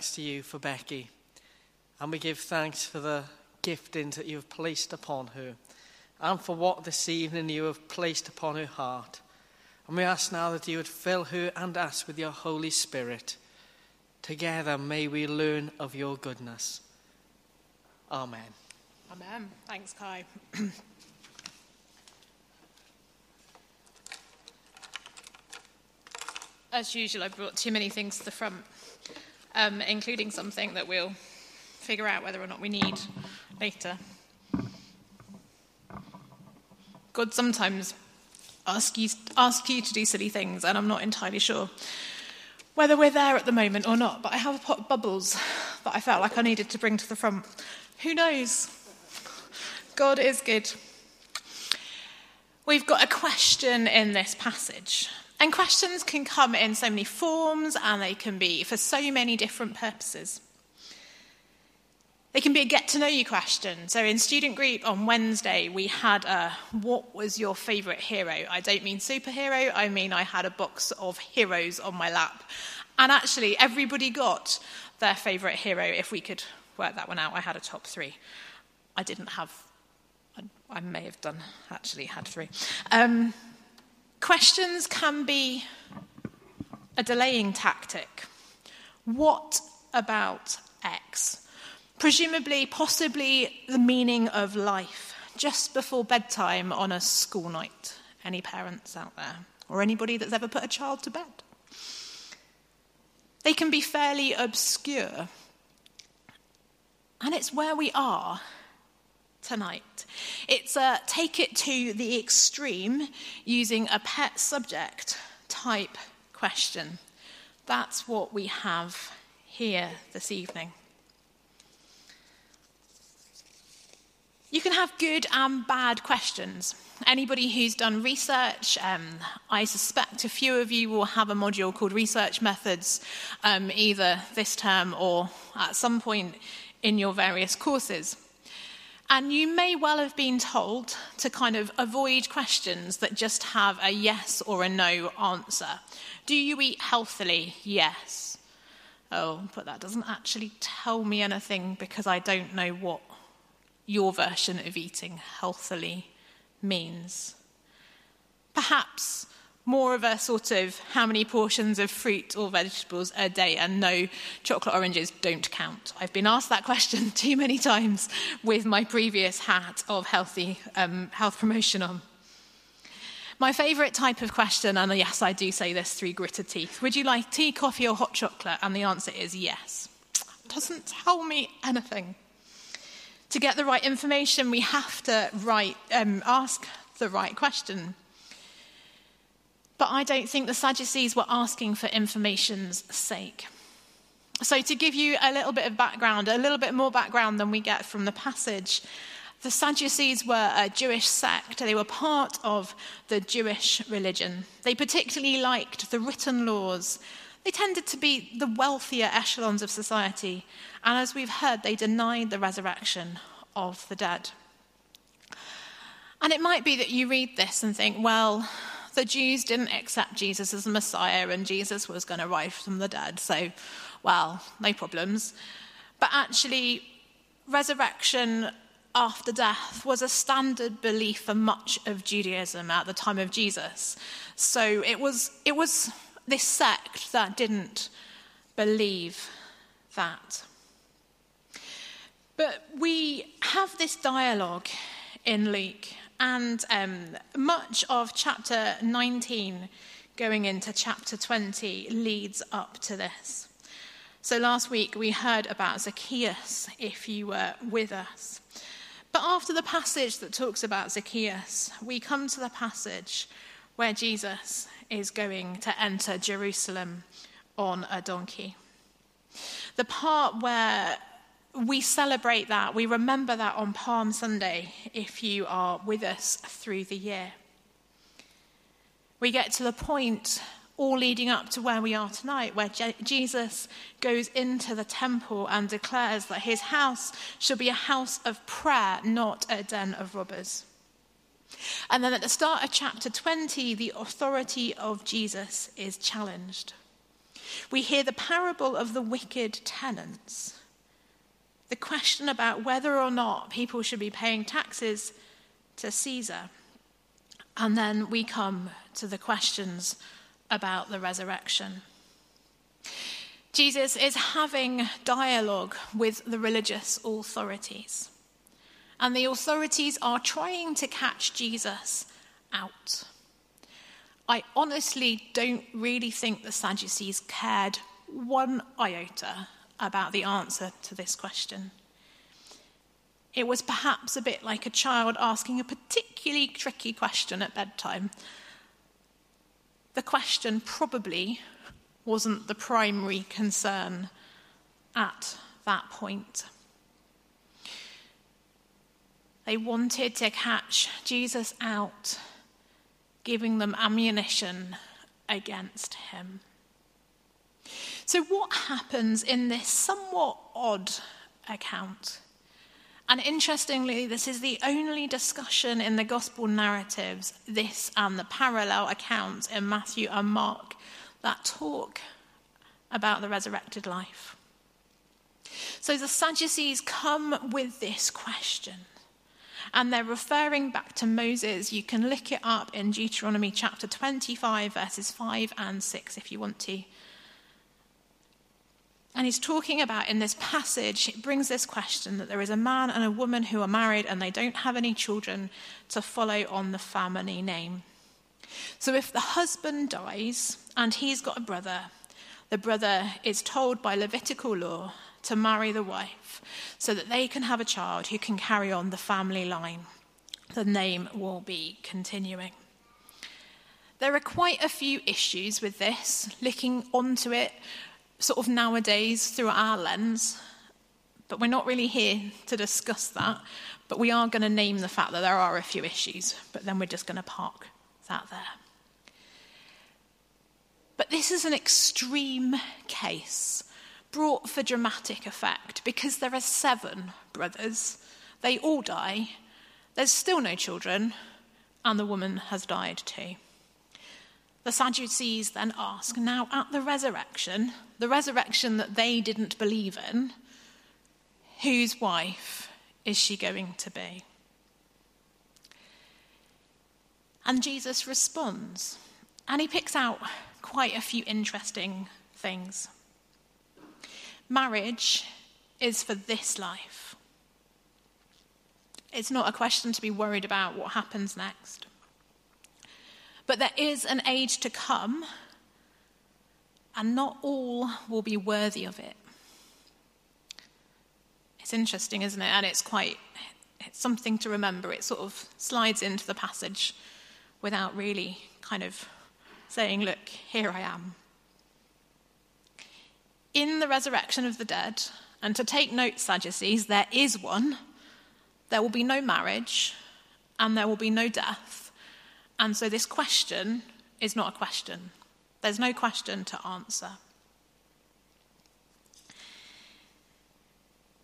thanks to you for Becky. And we give thanks for the giftings that you have placed upon her and for what this evening you have placed upon her heart. And we ask now that you would fill her and us with your Holy Spirit. Together may we learn of your goodness. Amen. Amen. Thanks, Kai. As usual, I brought too many things to the front, um, including something that we'll figure out whether or not we need later. God sometimes asks you, ask you to do silly things, and I'm not entirely sure whether we're there at the moment or not, but I have a pot of bubbles that I felt like I needed to bring to the front. Who knows? God is good. We've got a question in this passage. And questions can come in so many forms and they can be for so many different purposes. They can be a get to know you question. So in student group on Wednesday, we had a what was your favourite hero? I don't mean superhero, I mean I had a box of heroes on my lap. And actually, everybody got their favourite hero. If we could work that one out, I had a top three. I didn't have, I may have done, actually, had three. Um, questions can be a delaying tactic. What about X? presumably, possibly the meaning of life just before bedtime on a school night. Any parents out there? Or anybody that's ever put a child to bed? They can be fairly obscure. And it's where we are tonight. It's a take it to the extreme using a pet subject type question. That's what we have here this evening. You can have good and bad questions. Anybody who's done research, um, I suspect a few of you will have a module called Research Methods, um, either this term or at some point in your various courses. And you may well have been told to kind of avoid questions that just have a yes or a no answer. Do you eat healthily? Yes. Oh, but that doesn't actually tell me anything because I don't know what your version of eating healthily means. Perhaps more of a sort of how many portions of fruit or vegetables a day and no chocolate oranges don't count. I've been asked that question too many times with my previous hat of healthy um, health promotion on. My favourite type of question, and yes, I do say this through gritted teeth would you like tea, coffee, or hot chocolate? And the answer is yes. Doesn't tell me anything. To get the right information, we have to write, um, ask the right question. But I don't think the Sadducees were asking for information's sake. So, to give you a little bit of background, a little bit more background than we get from the passage, the Sadducees were a Jewish sect. They were part of the Jewish religion. They particularly liked the written laws they tended to be the wealthier echelons of society, and as we've heard, they denied the resurrection of the dead. And it might be that you read this and think, well, the Jews didn't accept Jesus as the Messiah, and Jesus was going to rise from the dead, so, well, no problems. But actually, resurrection after death was a standard belief for much of Judaism at the time of Jesus. So it was, it was this sect that didn't believe that. But we have this dialogue in Luke, and um, much of chapter 19 going into chapter 20 leads up to this. So last week we heard about Zacchaeus, if you were with us. But after the passage that talks about Zacchaeus, we come to the passage where Jesus is going to enter Jerusalem on a donkey. The part where we celebrate that, we remember that on Palm Sunday if you are with us through the year. We get to the point, all leading up to where we are tonight, where Je- Jesus goes into the temple and declares that his house shall be a house of prayer, not a den of robbers. And then at the start of chapter 20, the authority of Jesus is challenged. We hear the parable of the wicked tenants, the question about whether or not people should be paying taxes to Caesar. And then we come to the questions about the resurrection. Jesus is having dialogue with the religious authorities. And the authorities are trying to catch Jesus out. I honestly don't really think the Sadducees cared one iota about the answer to this question. It was perhaps a bit like a child asking a particularly tricky question at bedtime. The question probably wasn't the primary concern at that point. They wanted to catch Jesus out, giving them ammunition against him. So, what happens in this somewhat odd account? And interestingly, this is the only discussion in the gospel narratives, this and the parallel accounts in Matthew and Mark, that talk about the resurrected life. So the Sadducees come with this question. And they're referring back to Moses. You can look it up in Deuteronomy chapter 25, verses 5 and 6, if you want to. And he's talking about in this passage, it brings this question that there is a man and a woman who are married and they don't have any children to follow on the family name. So if the husband dies and he's got a brother, the brother is told by Levitical law to marry the wife so that they can have a child who can carry on the family line. The name will be continuing. There are quite a few issues with this, looking onto it sort of nowadays through our lens, but we're not really here to discuss that. But we are going to name the fact that there are a few issues, but then we're just going to park that there. But this is an extreme case brought for dramatic effect because there are seven brothers. They all die. There's still no children, and the woman has died too. The Sadducees then ask, now at the resurrection, the resurrection that they didn't believe in, whose wife is she going to be? And Jesus responds, and he picks out quite a few interesting things. Marriage is for this life. It's not a question to be worried about what happens next. But there is an age to come and not all will be worthy of it. It's interesting, isn't it? And it's quite it's something to remember. It sort of slides into the passage without really kind of saying, Look, here I am. In the resurrection of the dead, and to take note, Sadducees, there is one. There will be no marriage, and there will be no death. And so this question is not a question. There's no question to answer.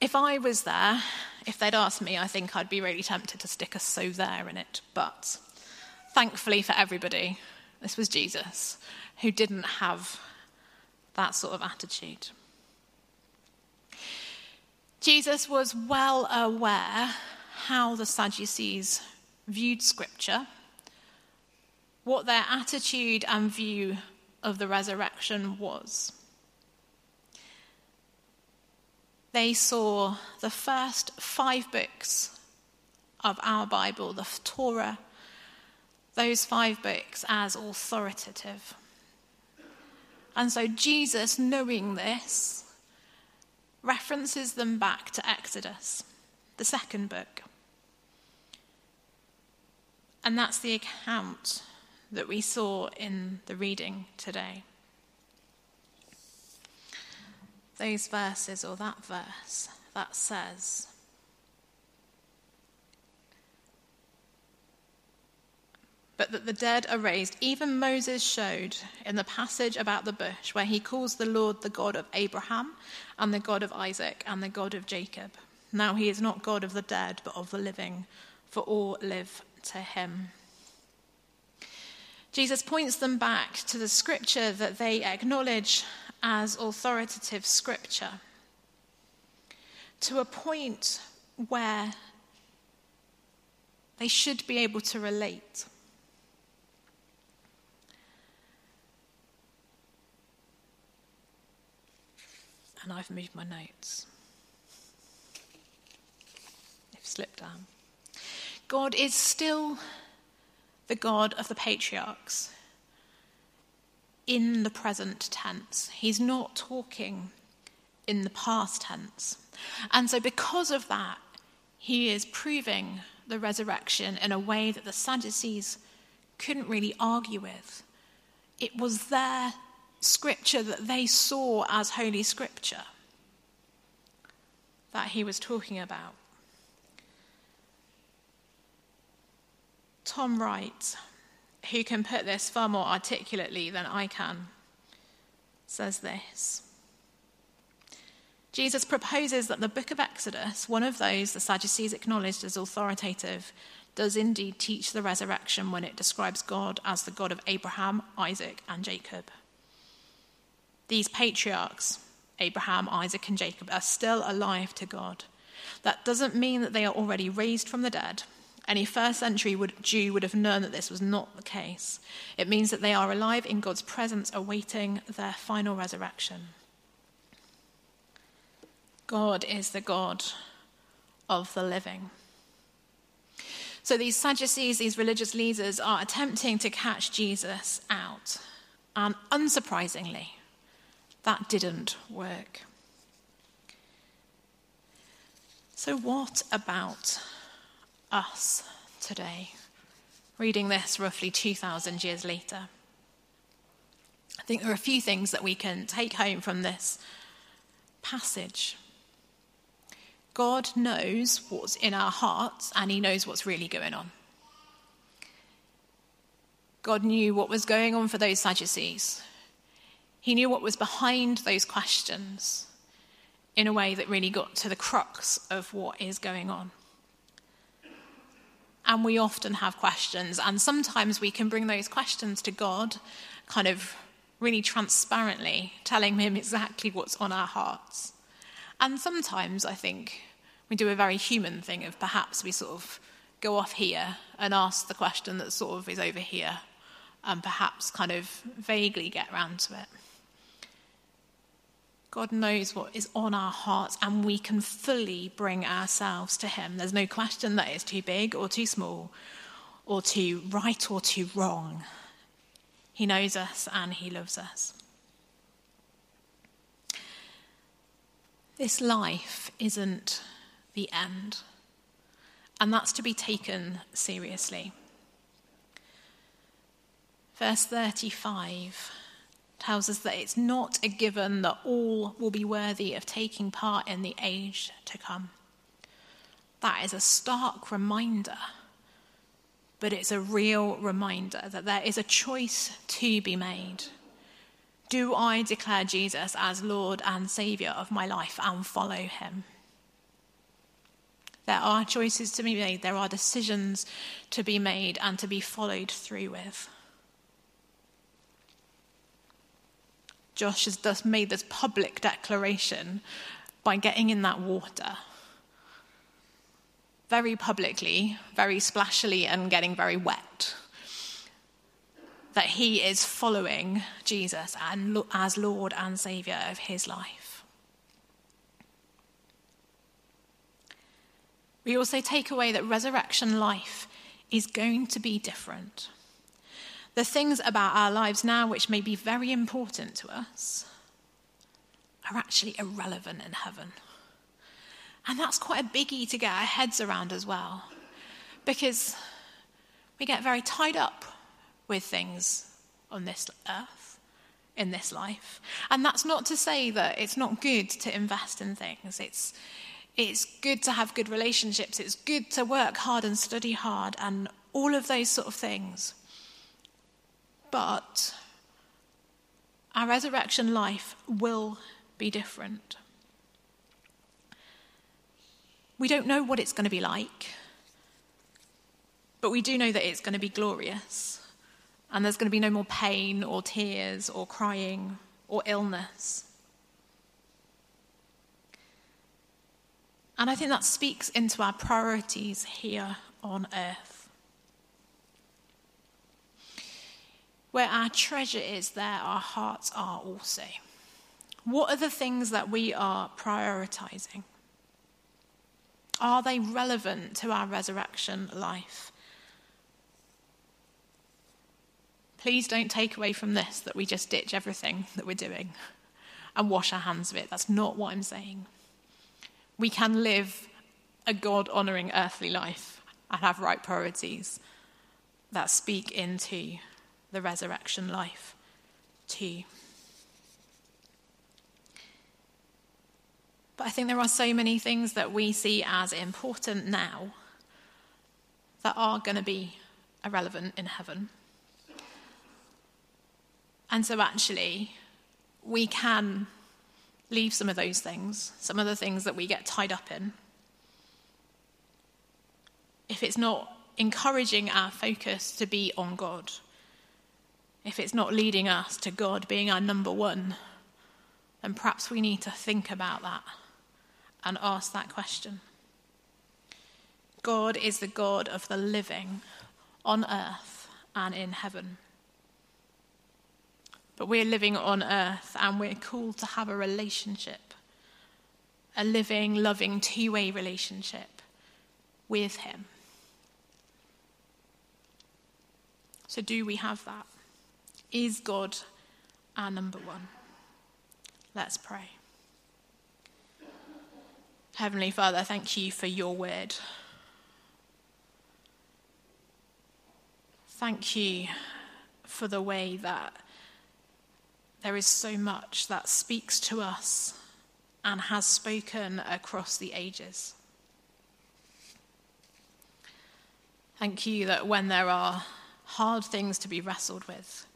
If I was there, if they'd asked me, I think I'd be really tempted to stick a so there in it. But thankfully for everybody, this was Jesus who didn't have that sort of attitude. Jesus was well aware how the Sadducees viewed Scripture, what their attitude and view of the resurrection was. They saw the first five books of our Bible, the Torah, those five books as authoritative. And so Jesus, knowing this, references them back to Exodus, the second book. And that's the account that we saw in the reading today. Those verses, or that verse, that says, but that the dead are raised. Even Moses showed in the passage about the bush where he calls the Lord the God of Abraham and the God of Isaac and the God of Jacob. Now he is not God of the dead, but of the living, for all live to him. Jesus points them back to the scripture that they acknowledge as authoritative scripture to a point where they should be able to relate. And I've moved my notes. They've slipped down. God is still the God of the patriarchs in the present tense. He's not talking in the past tense. And so, because of that, he is proving the resurrection in a way that the Sadducees couldn't really argue with. It was their scripture that they saw as holy scripture that he was talking about. Tom Wright, who can put this far more articulately than I can, says this. Jesus proposes that the book of Exodus, one of those the Sadducees acknowledged as authoritative, does indeed teach the resurrection when it describes God as the God of Abraham, Isaac, and Jacob. These patriarchs, Abraham, Isaac, and Jacob, are still alive to God. That doesn't mean that they are already raised from the dead. Any first century would, Jew would have known that this was not the case. It means that they are alive in God's presence, awaiting their final resurrection. God is the God of the living. So these Sadducees, these religious leaders, are attempting to catch Jesus out. And unsurprisingly, that didn't work. So, what about us today, reading this roughly 2,000 years later. I think there are a few things that we can take home from this passage. God knows what's in our hearts and He knows what's really going on. God knew what was going on for those Sadducees. He knew what was behind those questions in a way that really got to the crux of what is going on and we often have questions. And sometimes we can bring those questions to God, kind of really transparently, telling Him exactly what's on our hearts. And sometimes I think we do a very human thing of perhaps we sort of go off here and ask the question that sort of is over here, and perhaps kind of vaguely get around to it. God knows what is on our hearts, and we can fully bring ourselves to Him. There's no question that it's too big or too small, or too right or too wrong. He knows us and He loves us. This life isn't the end, and that's to be taken seriously. Verse 35 tells us that it's not a given that all will be worthy of taking part in the age to come. That is a stark reminder, but it's a real reminder that there is a choice to be made. Do I declare Jesus as Lord and Saviour of my life and follow him? There are choices to be made, there are decisions to be made and to be followed through with. Josh has thus made this public declaration by getting in that water. Very publicly, very splashily, and getting very wet. That he is following Jesus and as Lord and Saviour of his life. We also take away that resurrection life is going to be different the things about our lives now which may be very important to us are actually irrelevant in heaven. And that's quite a biggie to get our heads around as well, because we get very tied up with things on this earth, in this life. And that's not to say that it's not good to invest in things. It's, it's good to have good relationships. It's good to work hard and study hard and all of those sort of things. But our resurrection life will be different. We don't know what it's going to be like, but we do know that it's going to be glorious. And there's going to be no more pain or tears or crying or illness. And I think that speaks into our priorities here on earth. Where our treasure is, there our hearts are also. What are the things that we are prioritizing? Are they relevant to our resurrection life? Please don't take away from this that we just ditch everything that we're doing and wash our hands of it. That's not what I'm saying. We can live a God honoring earthly life and have right priorities that speak into the resurrection life too. But I think there are so many things that we see as important now that are going to be irrelevant in heaven. And so, actually, we can leave some of those things, some of the things that we get tied up in. If it's not encouraging our focus to be on God, if it's not leading us to God being our number one, then perhaps we need to think about that and ask that question. God is the God of the living on earth and in heaven. But we're living on earth and we're called to have a relationship, a living, loving, two way relationship with Him. So, do we have that? Is God our number one? Let's pray. Heavenly Father, thank you for your word. Thank you for the way that there is so much that speaks to us and has spoken across the ages. Thank you that when there are hard things to be wrestled with,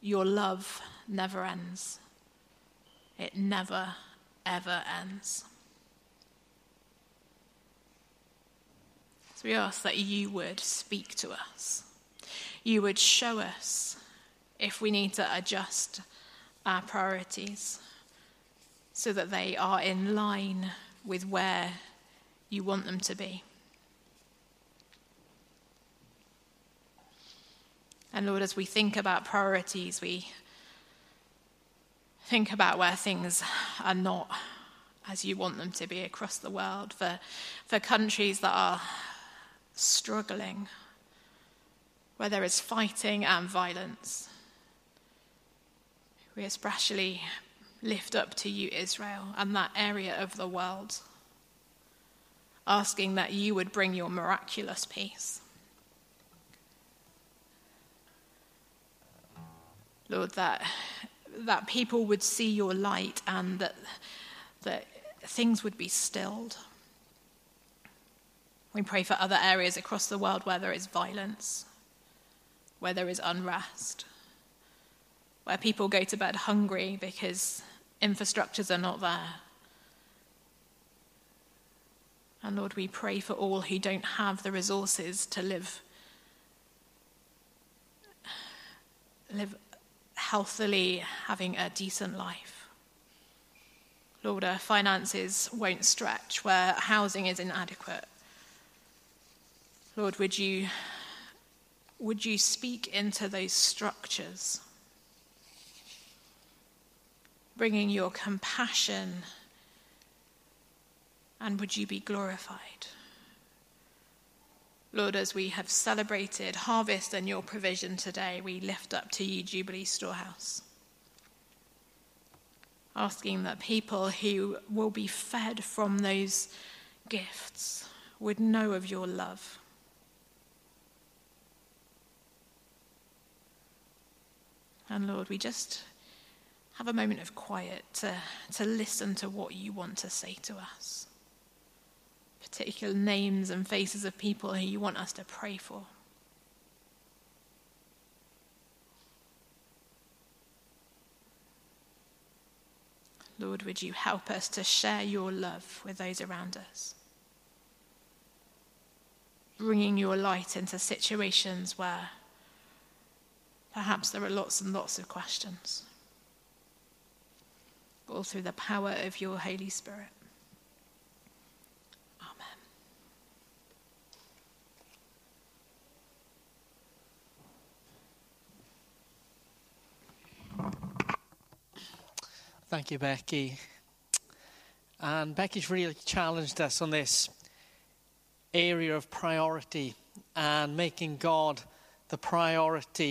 your love never ends. It never, ever ends. So we ask that you would speak to us. You would show us if we need to adjust our priorities so that they are in line with where you want them to be. And Lord, as we think about priorities, we think about where things are not as you want them to be across the world, for, for countries that are struggling, where there is fighting and violence. We especially lift up to you, Israel, and that area of the world, asking that you would bring your miraculous peace. Lord, that, that people would see your light and that, that things would be stilled. We pray for other areas across the world where there is violence, where there is unrest where people go to bed hungry because infrastructures are not there. And Lord, we pray for all who don't have the resources to live, live healthily, having a decent life. Lord, our finances won't stretch where housing is inadequate. Lord, would you, would you speak into those structures? bringing your compassion, and would you be glorified? Lord, as we have celebrated harvest and your provision today, we lift up to you Jubilee Storehouse. Asking that people who will be fed from those gifts would know of your love. And Lord, we just have a moment of quiet to, to listen to what you want to say to us. Particular names and faces of people who you want us to pray for. Lord, would you help us to share your love with those around us? Bringing your light into situations where perhaps there are lots and lots of questions. all through the power of your Holy Spirit. Thank you, Becky. And Becky's really challenged us on this area of priority and making God the priority